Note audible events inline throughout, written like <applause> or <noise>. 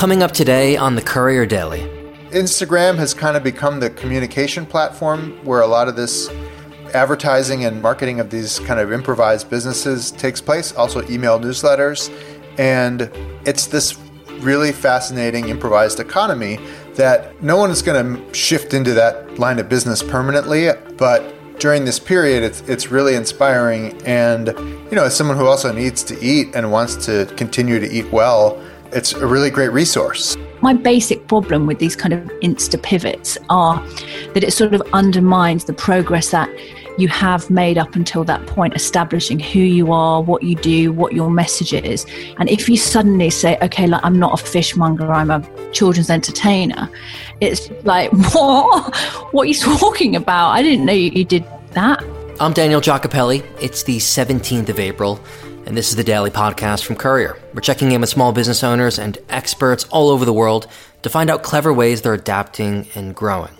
Coming up today on the Courier Daily. Instagram has kind of become the communication platform where a lot of this advertising and marketing of these kind of improvised businesses takes place, also email newsletters. And it's this really fascinating improvised economy that no one is going to shift into that line of business permanently, but during this period, it's, it's really inspiring. And, you know, as someone who also needs to eat and wants to continue to eat well, it's a really great resource. My basic problem with these kind of insta pivots are that it sort of undermines the progress that you have made up until that point, establishing who you are, what you do, what your message is. And if you suddenly say, okay, like I'm not a fishmonger, I'm a children's entertainer, it's like, <laughs> what? What are you talking about? I didn't know you did that. I'm Daniel Giacopelli. It's the 17th of April and this is the daily podcast from Courier. We're checking in with small business owners and experts all over the world to find out clever ways they're adapting and growing.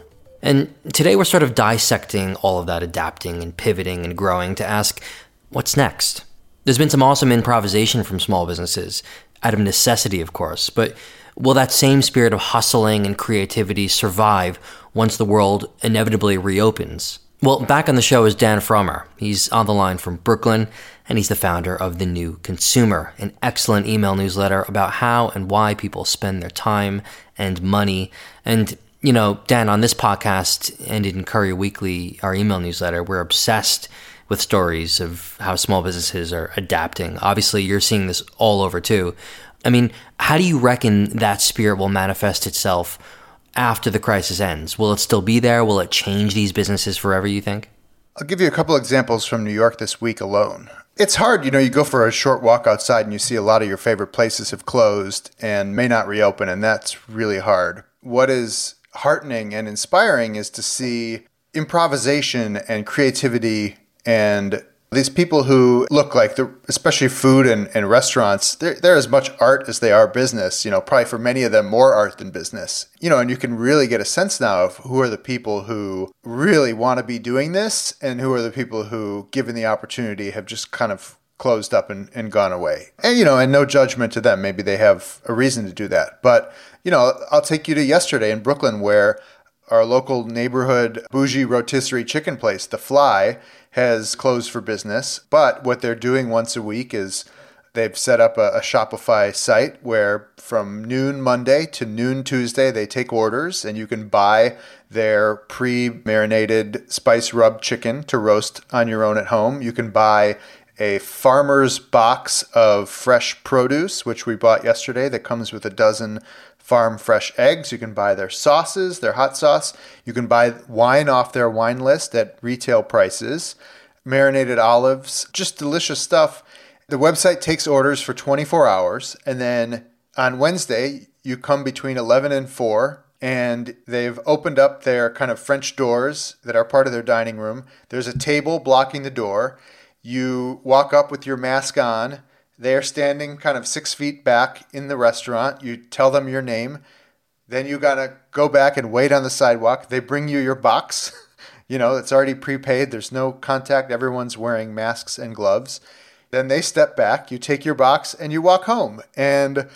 And today we're sort of dissecting all of that adapting and pivoting and growing to ask what's next? There's been some awesome improvisation from small businesses, out of necessity, of course, but will that same spirit of hustling and creativity survive once the world inevitably reopens? Well, back on the show is Dan Frommer. He's on the line from Brooklyn, and he's the founder of The New Consumer, an excellent email newsletter about how and why people spend their time and money. And, you know, Dan, on this podcast and in Courier Weekly, our email newsletter, we're obsessed with stories of how small businesses are adapting. Obviously, you're seeing this all over too. I mean, how do you reckon that spirit will manifest itself after the crisis ends? Will it still be there? Will it change these businesses forever, you think? I'll give you a couple examples from New York this week alone. It's hard, you know, you go for a short walk outside and you see a lot of your favorite places have closed and may not reopen, and that's really hard. What is heartening and inspiring is to see improvisation and creativity and these people who look like the especially food and, and restaurants they're, they're as much art as they are business you know probably for many of them more art than business. You know and you can really get a sense now of who are the people who really want to be doing this and who are the people who given the opportunity have just kind of closed up and, and gone away. And you know and no judgment to them. Maybe they have a reason to do that. But you know i'll take you to yesterday in brooklyn where our local neighborhood bougie rotisserie chicken place the fly has closed for business, but what they're doing once a week is they've set up a, a, Shopify site where from noon Monday to noon Tuesday they take orders and you can buy their pre-marinated spice rub chicken to roast on your own at home. You can buy a farmer's box of fresh produce, which we bought yesterday, that comes with a dozen farm fresh eggs. You can buy their sauces, their hot sauce. You can buy wine off their wine list at retail prices, marinated olives, just delicious stuff. The website takes orders for 24 hours. And then on Wednesday, you come between 11 and 4 and they've opened up their kind of French doors that are part of their dining room. There's a table blocking the door. You walk up with your mask on they're standing kind of six feet back in the restaurant. You tell them your name. Then you got to go back and wait on the sidewalk. They bring you your box. <laughs> you know, it's already prepaid. There's no contact. Everyone's wearing masks and gloves. Then they step back. You take your box and you walk home. And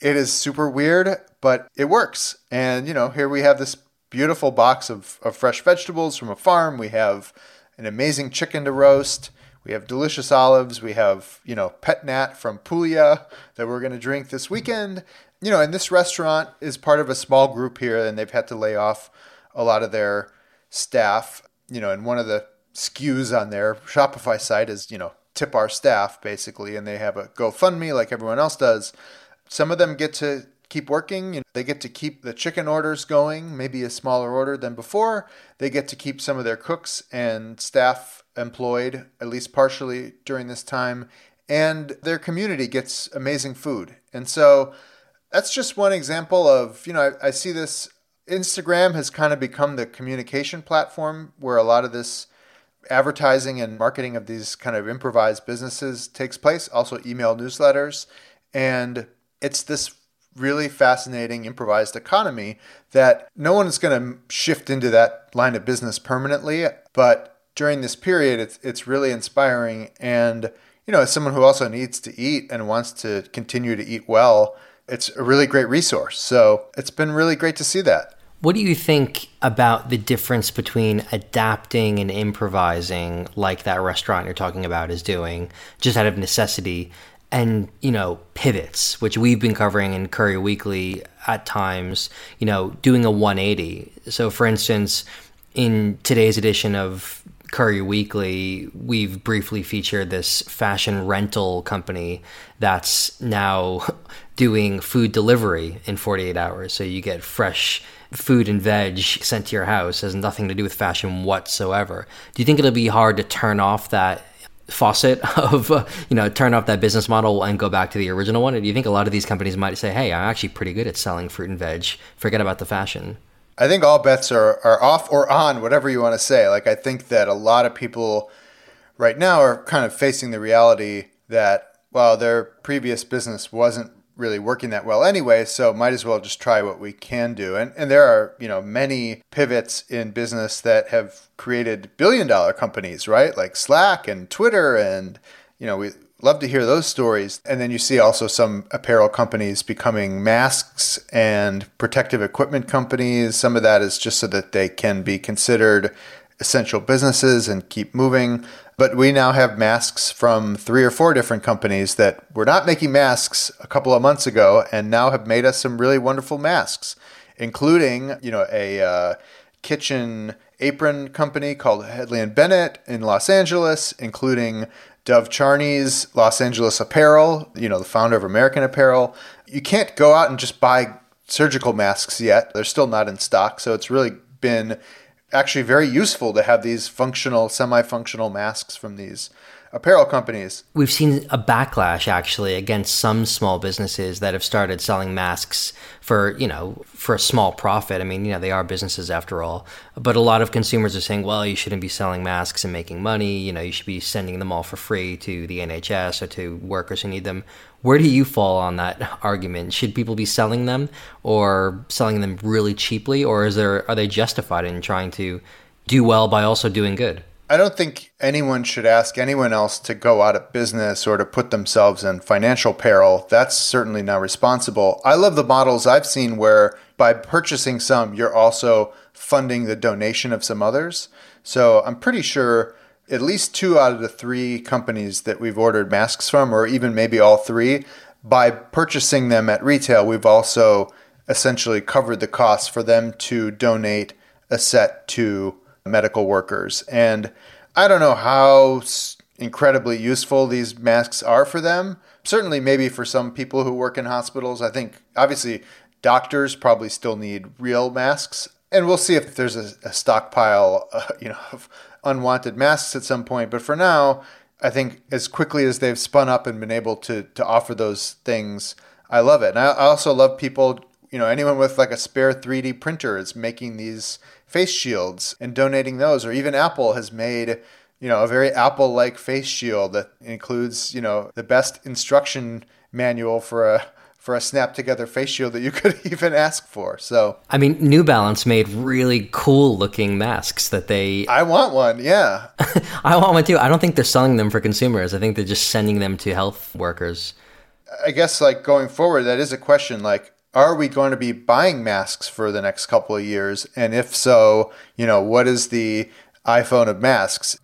it is super weird, but it works. And, you know, here we have this beautiful box of, of fresh vegetables from a farm. We have an amazing chicken to roast. We have delicious olives. We have, you know, pet nat from Puglia that we're going to drink this weekend. You know, and this restaurant is part of a small group here, and they've had to lay off a lot of their staff. You know, and one of the SKUs on their Shopify site is, you know, tip our staff basically, and they have a GoFundMe like everyone else does. Some of them get to keep working. You know, they get to keep the chicken orders going, maybe a smaller order than before. They get to keep some of their cooks and staff employed, at least partially during this time. And their community gets amazing food. And so that's just one example of, you know, I, I see this. Instagram has kind of become the communication platform where a lot of this advertising and marketing of these kind of improvised businesses takes place, also email newsletters. And it's this really fascinating improvised economy that no one is going to shift into that line of business permanently. But during this period, it's, it's really inspiring. And, you know, as someone who also needs to eat and wants to continue to eat well, it's a really great resource. So it's been really great to see that. What do you think about the difference between adapting and improvising, like that restaurant you're talking about is doing, just out of necessity, and you know pivots, which we've been covering in Courier Weekly at times, you know, doing a 180. So, for instance, in today's edition of Courier Weekly, we've briefly featured this fashion rental company that's now <laughs> doing food delivery in 48 hours. So you get fresh food and veg sent to your house. It has nothing to do with fashion whatsoever. Do you think it'll be hard to turn off that faucet <laughs> of uh, you know turn off that business model and go back to the original one? Or do you think a lot of these companies might say, "Hey, I'm actually pretty good at selling fruit and veg. Forget about the fashion." I think all bets are, are off or on, whatever you want to say. Like I think that a lot of people right now are kind of facing the reality that while their previous business wasn't really working that well anyway, so might as well just try what we can do. And and there are, you know, many pivots in business that have created billion dollar companies, right? Like Slack and Twitter and you know, we love to hear those stories. And then you see also some apparel companies becoming masks and protective equipment companies. Some of that is just so that they can be considered essential businesses and keep moving. But we now have masks from three or four different companies that were not making masks a couple of months ago and now have made us some really wonderful masks, including, you know, a uh, kitchen apron company called Hedley and Bennett in Los Angeles, including Dov Charney's Los Angeles Apparel, you know, the founder of American Apparel. You can't go out and just buy surgical masks yet. They're still not in stock, so it's really been actually very useful to have these functional, semi-functional masks from these apparel companies. We've seen a backlash actually against some small businesses that have started selling masks for, you know, for a small profit. I mean, you know, they are businesses after all. But a lot of consumers are saying, well, you shouldn't be selling masks and making money. You know, you should be sending them all for free to the NHS or to workers who need them. Where do you fall on that argument? Should people be selling them or selling them really cheaply, or is there are they justified in trying to do well by also doing good? I don't think anyone should ask anyone else to go out of business or to put themselves in financial peril. That's certainly not responsible. I love the models I've seen where by purchasing some, you're also funding the donation of some others. So I'm pretty sure at least two out of the three companies that we've ordered masks from, or even maybe all three, by purchasing them at retail, we've also essentially covered the cost for them to donate a set to medical workers. And I don't know how incredibly useful these masks are for them. Certainly, maybe for some people who work in hospitals. I think obviously doctors probably still need real masks. And we'll see if there's a, a stockpile, uh, <laughs> you know, of unwanted masks at some point. But for now, I think as quickly as they've spun up and been able to to offer those things, I love it. And I, I also love people, you know, anyone with like a spare 3D printer is making these face shields and donating those. Or even Apple has made, you know, a very Apple like face shield that includes, you know, the best instruction manual for a for a snap together face shield that you <laughs> could even ask for. So I mean, New Balance made really cool looking masks that they I want one, yeah. <laughs> I want one too. I don't think they're selling them for consumers. I think they're just sending them to health workers. I guess like going forward that is a question like are we going to be buying masks for the next couple of years and if so, you know, what is the iPhone of masks?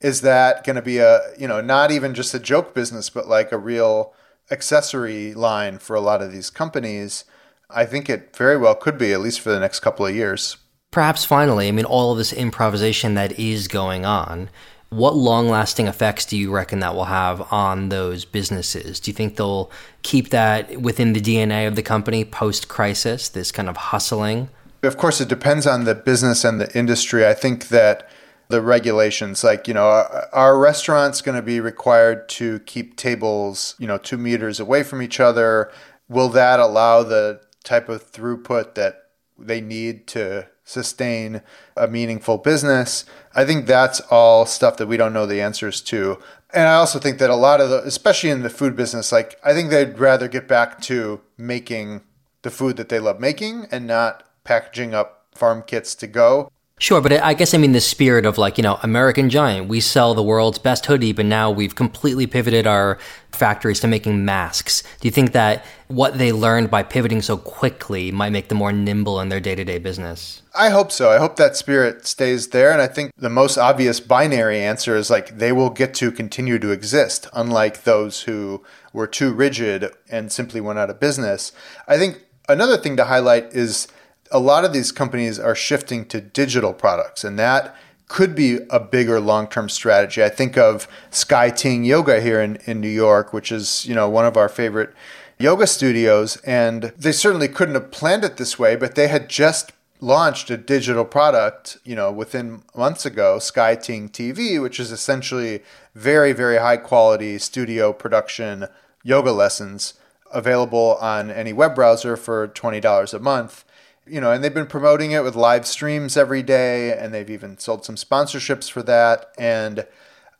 Is that going to be a, you know, not even just a joke business but like a real accessory line for a lot of these companies, I think it very well could be, at least for the next couple of years. Perhaps finally, I mean, all of this improvisation that is going on, what long lasting effects do you reckon that will have on those businesses? Do you think they'll keep that within the DNA of the company post crisis, this kind of hustling? Of course, it depends on the business and the industry. I think that the regulations. Like, you know, are restaurants going to be required to keep tables, you know, two meters away from each other? Will that allow the type of throughput that they need to sustain a meaningful business? I think that's all stuff that we don't know the answers to. And I also think that a lot of the, especially in the food business, like I think they'd rather get back to making the food that they love making and not packaging up farm kits to go. Sure, but I guess I mean the spirit of like, you know, American Giant, we sell the world's best hoodie, but now we've completely pivoted our factories to making masks. Do you think that what they learned by pivoting so quickly might make them more nimble in their day to day business? I hope so. I hope that spirit stays there. And I think the most obvious binary answer is like they will get to continue to exist, unlike those who were too rigid and simply went out of business. I think another thing to highlight is a lot of these companies are shifting to digital products, and that could be a bigger long-term strategy. I think of Sky Ting Yoga here in, in New York, which is, you know, one of our favorite yoga studios, and they certainly couldn't have planned it this way, but they had just launched a digital product, you know, within months ago, Sky Ting TV, which is essentially very, very high quality studio production yoga lessons available on any web browser for $20 a month you know, and they've been promoting it with live streams every day, and they've even sold some sponsorships for that. And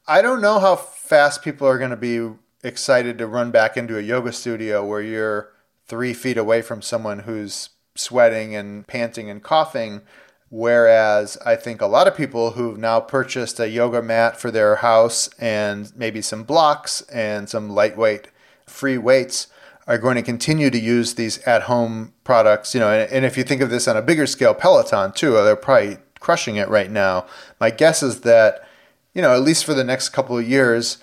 I don't know how fast people are going to be excited to run back into a yoga studio where you're three feet away from someone who's sweating and panting and coughing. Whereas I think a lot of people who've now purchased a yoga mat for their house and maybe some blocks and some lightweight free weights are going to continue to use these at home products. You know, and, and if you think of this on a bigger scale, Peloton too, they're probably crushing it right now. My guess is that, you know, at least for the next couple of years,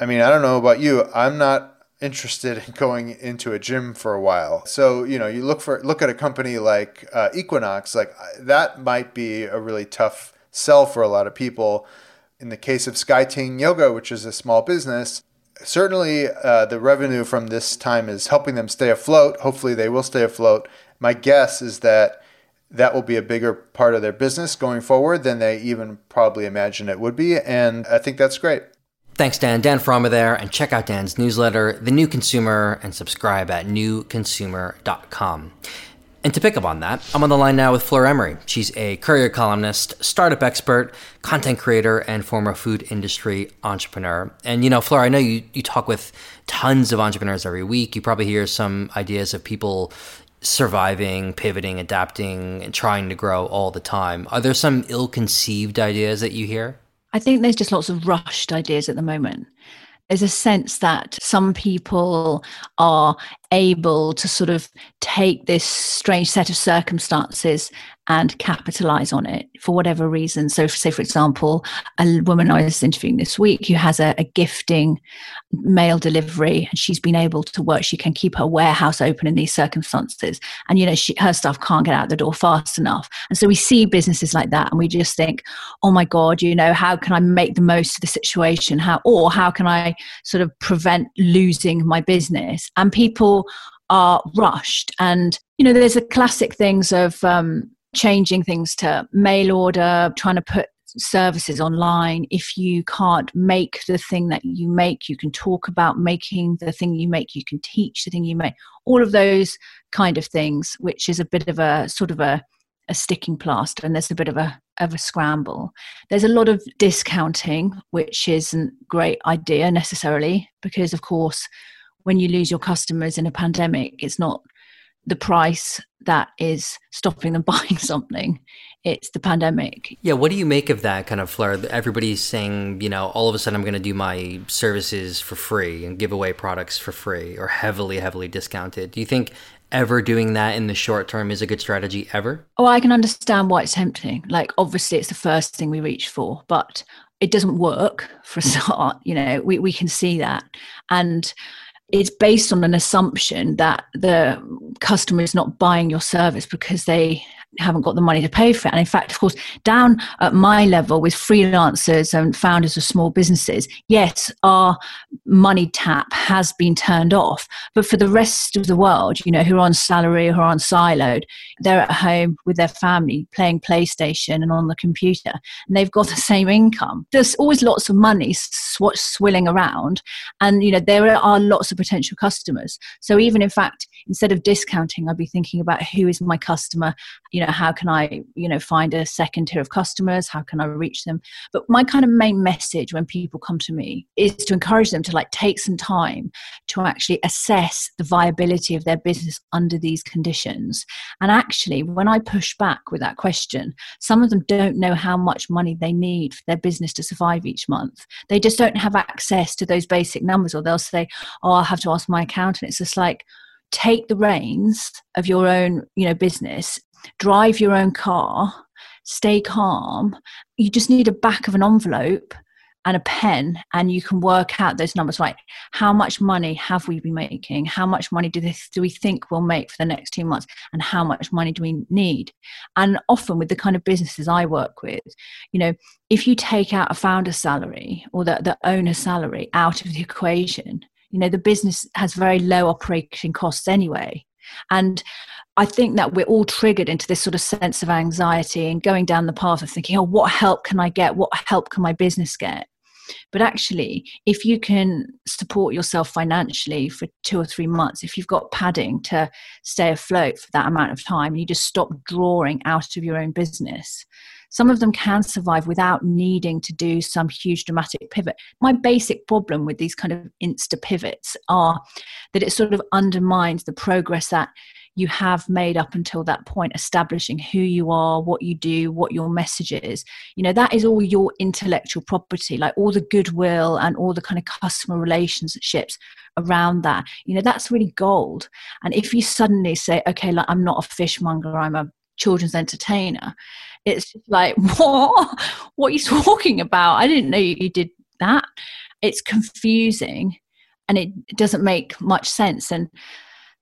I mean, I don't know about you, I'm not interested in going into a gym for a while. So, you know, you look for look at a company like uh, Equinox, like that might be a really tough sell for a lot of people. In the case of SkyTing Yoga, which is a small business, certainly uh, the revenue from this time is helping them stay afloat. Hopefully, they will stay afloat. My guess is that that will be a bigger part of their business going forward than they even probably imagined it would be. And I think that's great. Thanks, Dan. Dan Frommer there. And check out Dan's newsletter, The New Consumer, and subscribe at newconsumer.com. And to pick up on that, I'm on the line now with Fleur Emery. She's a courier columnist, startup expert, content creator, and former food industry entrepreneur. And you know, Fleur, I know you, you talk with tons of entrepreneurs every week. You probably hear some ideas of people surviving, pivoting, adapting, and trying to grow all the time. Are there some ill conceived ideas that you hear? I think there's just lots of rushed ideas at the moment there's a sense that some people are able to sort of take this strange set of circumstances and capitalize on it for whatever reason. So, say, for example, a woman I was interviewing this week who has a, a, gifting mail delivery and she's been able to work, she can keep her warehouse open in these circumstances. And, you know, she, her stuff can't get out the door fast enough. And so we see businesses like that and we just think, oh my God, you know, how can I make the most of the situation? How, or how can I sort of prevent losing my business? And people are rushed and you know there's the classic things of um, changing things to mail order, trying to put services online. If you can't make the thing that you make, you can talk about making the thing you make, you can teach the thing you make, all of those kind of things, which is a bit of a sort of a, a sticking plaster and there's a bit of a of a scramble. There's a lot of discounting, which isn't great idea necessarily, because of course when you lose your customers in a pandemic, it's not the price that is stopping them <laughs> buying something. It's the pandemic. Yeah what do you make of that kind of Fleur everybody's saying you know all of a sudden i'm going to do my services for free and give away products for free or heavily heavily discounted. Do you think ever doing that in the short term is a good strategy ever? Oh i can understand why it's tempting. Like obviously it's the first thing we reach for but it doesn't work for a <laughs> start you know we, we can see that. And it's based on an assumption that the customer is not buying your service because they haven't got the money to pay for it. And in fact, of course, down at my level with freelancers and founders of small businesses, yes, our money tap has been turned off. But for the rest of the world, you know, who are on salary, who are on siloed, they're at home with their family playing PlayStation and on the computer, and they've got the <laughs> same income. There's always lots of money sw- swilling around, and you know, there are lots of potential customers. So even in fact, instead of discounting, I'd be thinking about who is my customer, you know how can i you know find a second tier of customers? How can i reach them? But my kind of main message when people come to me is to encourage them to like take some time to actually assess the viability of their business under these conditions. And actually when i push back with that question some of them don't know how much money they need for their business to survive each month. They just don't have access to those basic numbers or they'll say oh i'll have to ask my accountant. It's just like take the reins of your own you know business drive your own car stay calm. You just need a back of an envelope and a pen and you can work out those numbers right? How much money have we been making? How much money do, this, do we think we'll make for the next two months? And how much money do we need? And often with the kind of businesses i work with you know if you take out a founder salary or the, the owner salary out of the equation you know the business has very low operating costs anyway and I think that we're all triggered into this sort of sense of anxiety and going down the path of thinking, oh, what help can I get? What help can my business get? But actually, if you can support yourself financially for two or three months, if you've got padding to stay afloat for that amount of time, you just stop drawing out of your own business, some of them can survive without needing to do some huge dramatic pivot. My basic problem with these kind of insta pivots are that it sort of undermines the progress that you have made up until that point establishing who you are what you do what your message is. You know that is all your intellectual property like all the goodwill and all the kind of customer relationships around that. You know that's really gold. And if you suddenly say okay like i'm not a fishmonger i'm a children's entertainer. It's like <laughs> what? What are you talking about? I didn't know you did that. It's confusing and it doesn't make much sense. And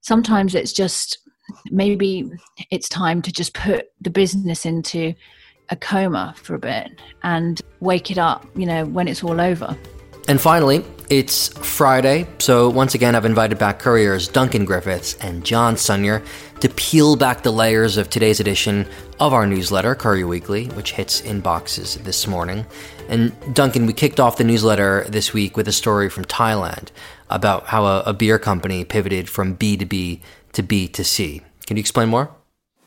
sometimes it's just maybe it's time to just put the business into a coma for a bit and wake it up you know when it's all over. And finally, it's Friday, so once again, I've invited back couriers Duncan Griffiths and John Sunyer to peel back the layers of today's edition of our newsletter, Courier Weekly, which hits inboxes this morning. And Duncan, we kicked off the newsletter this week with a story from Thailand about how a, a beer company pivoted from B2B to B2C. Can you explain more?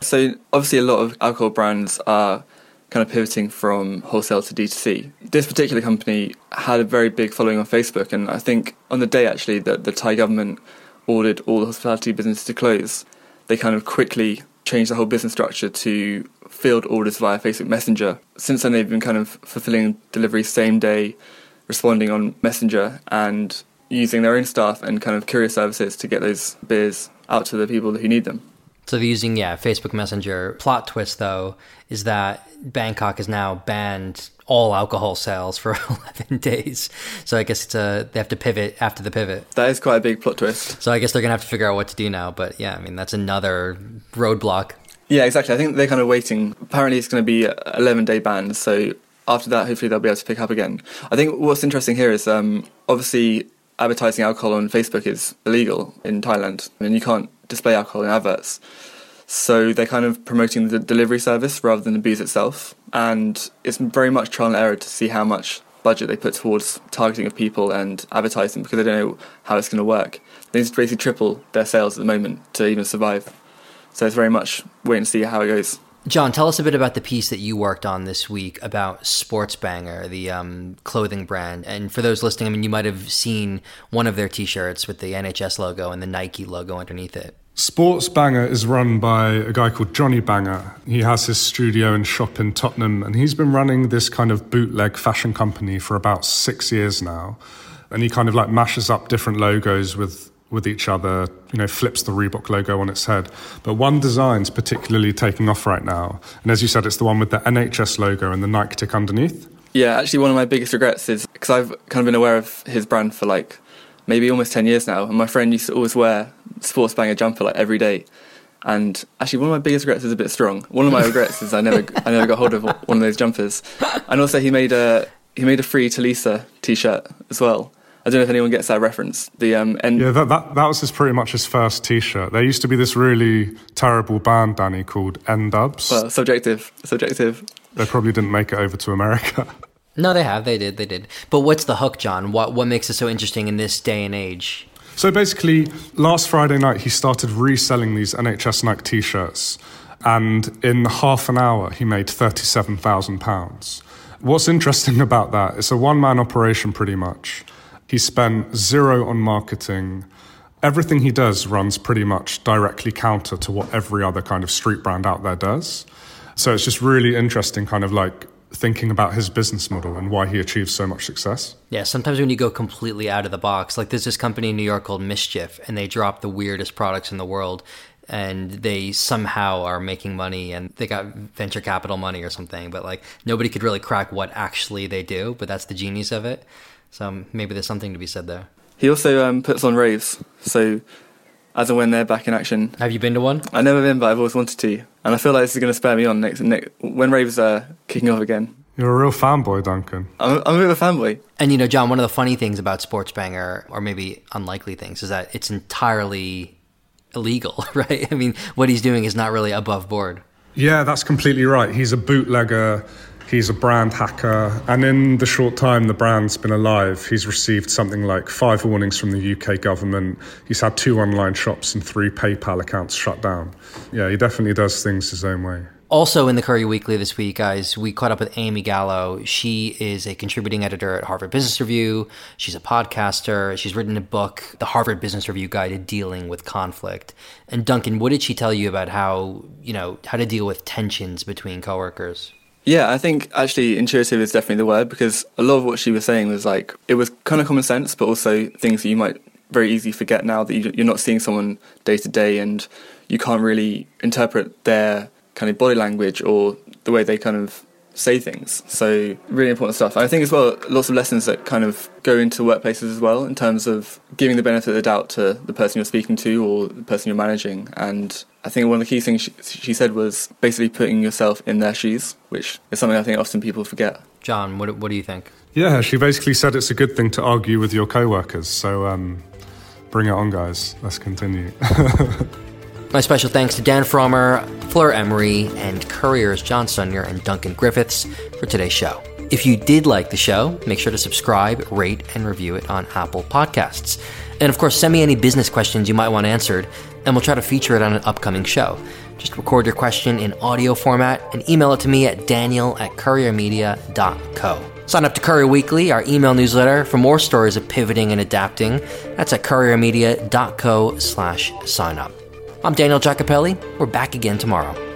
So, obviously, a lot of alcohol brands are kind of pivoting from wholesale to D2C. This particular company had a very big following on Facebook, and I think on the day actually that the Thai government ordered all the hospitality businesses to close, they kind of quickly changed the whole business structure to field orders via Facebook Messenger. Since then, they've been kind of fulfilling deliveries same day, responding on Messenger, and using their own staff and kind of courier services to get those beers out to the people who need them. So they're using yeah Facebook Messenger. Plot twist though is that Bangkok has now banned all alcohol sales for <laughs> 11 days. So I guess it's a, they have to pivot after the pivot. That is quite a big plot twist. So I guess they're gonna have to figure out what to do now. But yeah, I mean that's another roadblock. Yeah, exactly. I think they're kind of waiting. Apparently, it's going to be 11 day ban. So after that, hopefully they'll be able to pick up again. I think what's interesting here is um, obviously advertising alcohol on Facebook is illegal in Thailand, and you can't display alcohol in adverts. So they're kind of promoting the delivery service rather than the booze itself. And it's very much trial and error to see how much budget they put towards targeting of people and advertising because they don't know how it's going to work. They need to basically triple their sales at the moment to even survive. So it's very much wait and see how it goes. John, tell us a bit about the piece that you worked on this week about Sportsbanger, the um, clothing brand. And for those listening, I mean, you might have seen one of their T-shirts with the NHS logo and the Nike logo underneath it. Sportsbanger is run by a guy called Johnny Banger. He has his studio and shop in Tottenham, and he's been running this kind of bootleg fashion company for about six years now. And he kind of like mashes up different logos with with each other, you know, flips the Reebok logo on its head. But one design's particularly taking off right now. And as you said, it's the one with the NHS logo and the Nike tick underneath. Yeah, actually, one of my biggest regrets is because I've kind of been aware of his brand for like maybe almost 10 years now. And my friend used to always wear sports banger jumper like every day. And actually, one of my biggest regrets is a bit strong. One of my regrets is I never, I never got hold of one of those jumpers. And also, he made a he made a free Tulisa t-shirt as well. I don't know if anyone gets that reference. The um, and yeah, that, that that was his pretty much his first T-shirt. There used to be this really terrible band, Danny, called N-Dubz. Well, subjective, subjective. They probably didn't make it over to America. <laughs> No, they have. They did. They did. But what's the hook, John? What what makes it so interesting in this day and age? So basically, last Friday night he started reselling these NHS Nike T-shirts And in half an hour, he made £37,000. What's interesting <laughs> about that, it's a one man operation pretty much. He spent zero on marketing. Everything he does runs pretty much directly counter to what every other kind of street brand out there does. So it's just really interesting, kind of like thinking about his business model and why he achieves so much success. Yeah, sometimes when you go completely out of the box, like there's this company in New York called MSCHF, and they drop the weirdest products in the world, and they somehow are making money, and they got venture capital money or something, but like nobody could really crack what actually they do, but that's the genius of it. So maybe there's something to be said there. He also um, puts on raves, so as and when they're back in action. Have you been to one? I've never been, but I've always wanted to, and I feel like this is going to spur me on next, next when raves are kicking off again. You're a real fanboy, Duncan. I'm, I'm a bit of a fanboy. And you know, John, one of the funny things about Sports Banger, or maybe unlikely things, is that it's entirely illegal, <laughs> right? I mean, what he's doing is not really above board. Yeah, that's completely right. He's a bootlegger He's a brand hacker, and in the short time the brand's been alive, he's received something like five warnings from the UK government. He's had two online shops and three PayPal accounts shut down. Yeah, he definitely does things his own way. Also, in the Courier Weekly this week, guys, we caught up with Amy Gallo. She is a contributing editor at Harvard Business Review. She's a podcaster. She's written a book, The Harvard Business Review Guide to Dealing with Conflict. And Duncan, what did she tell you about how, you know, how to deal with tensions between coworkers? Yeah, I think actually intuitive is definitely the word because a lot of what she was saying was like it was kind of common sense, but also things that you might very easily forget now that you're not seeing someone day to day and you can't really interpret their kind of body language or the way they kind of say things. So really important stuff. I think as well, lots of lessons that kind of go into workplaces as well in terms of giving the benefit of the doubt to the person you're speaking to or the person you're managing. And I think one of the key things she, she said was basically putting yourself in their shoes, which is something I think often people forget. John, what, what do you think? Yeah, she basically said it's a good thing to argue with your coworkers. So um, bring it on, guys. Let's continue. <laughs> My special thanks to Dan Frommer, Fleur Emery, and Courier's John Sunyer and Duncan Griffiths for today's show. If you did like the show, make sure to subscribe, rate, and review it on Apple Podcasts. And of course, send me any business questions you might want answered, and we'll try to feature it on an upcoming show. Just record your question in audio format and email it to me at daniel at couriermedia.co. Sign up to Courier Weekly, our email newsletter, for more stories of pivoting and adapting. That's at couriermedia.co slash sign up. I'm Daniel Giacopelli. We're back again tomorrow.